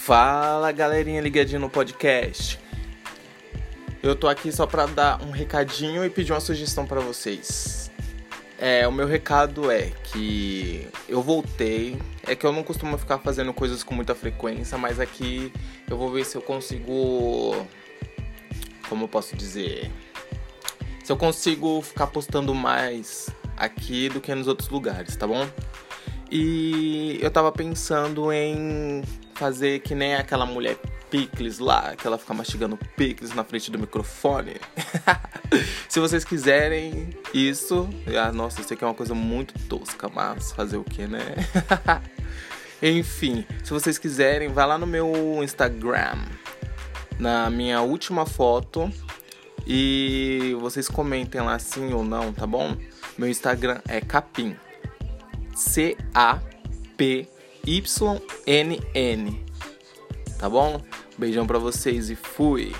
Fala galerinha ligadinho no podcast. Eu tô aqui só pra dar um recadinho e pedir uma sugestão para vocês. É, o meu recado é que eu voltei. É que eu não costumo ficar fazendo coisas com muita frequência, mas aqui eu vou ver se eu consigo. Como eu posso dizer? Se eu consigo ficar postando mais aqui do que nos outros lugares, tá bom? E eu tava pensando em fazer que nem aquela mulher picles lá, que ela fica mastigando picles na frente do microfone. Se vocês quiserem isso, ah, nossa, sei que é uma coisa muito tosca, mas fazer o que, né? Enfim, se vocês quiserem, vá lá no meu Instagram, na minha última foto, e vocês comentem lá sim ou não, tá bom? Meu Instagram é capim. C-A-P-Y-N-N. Tá bom? Beijão pra vocês e fui!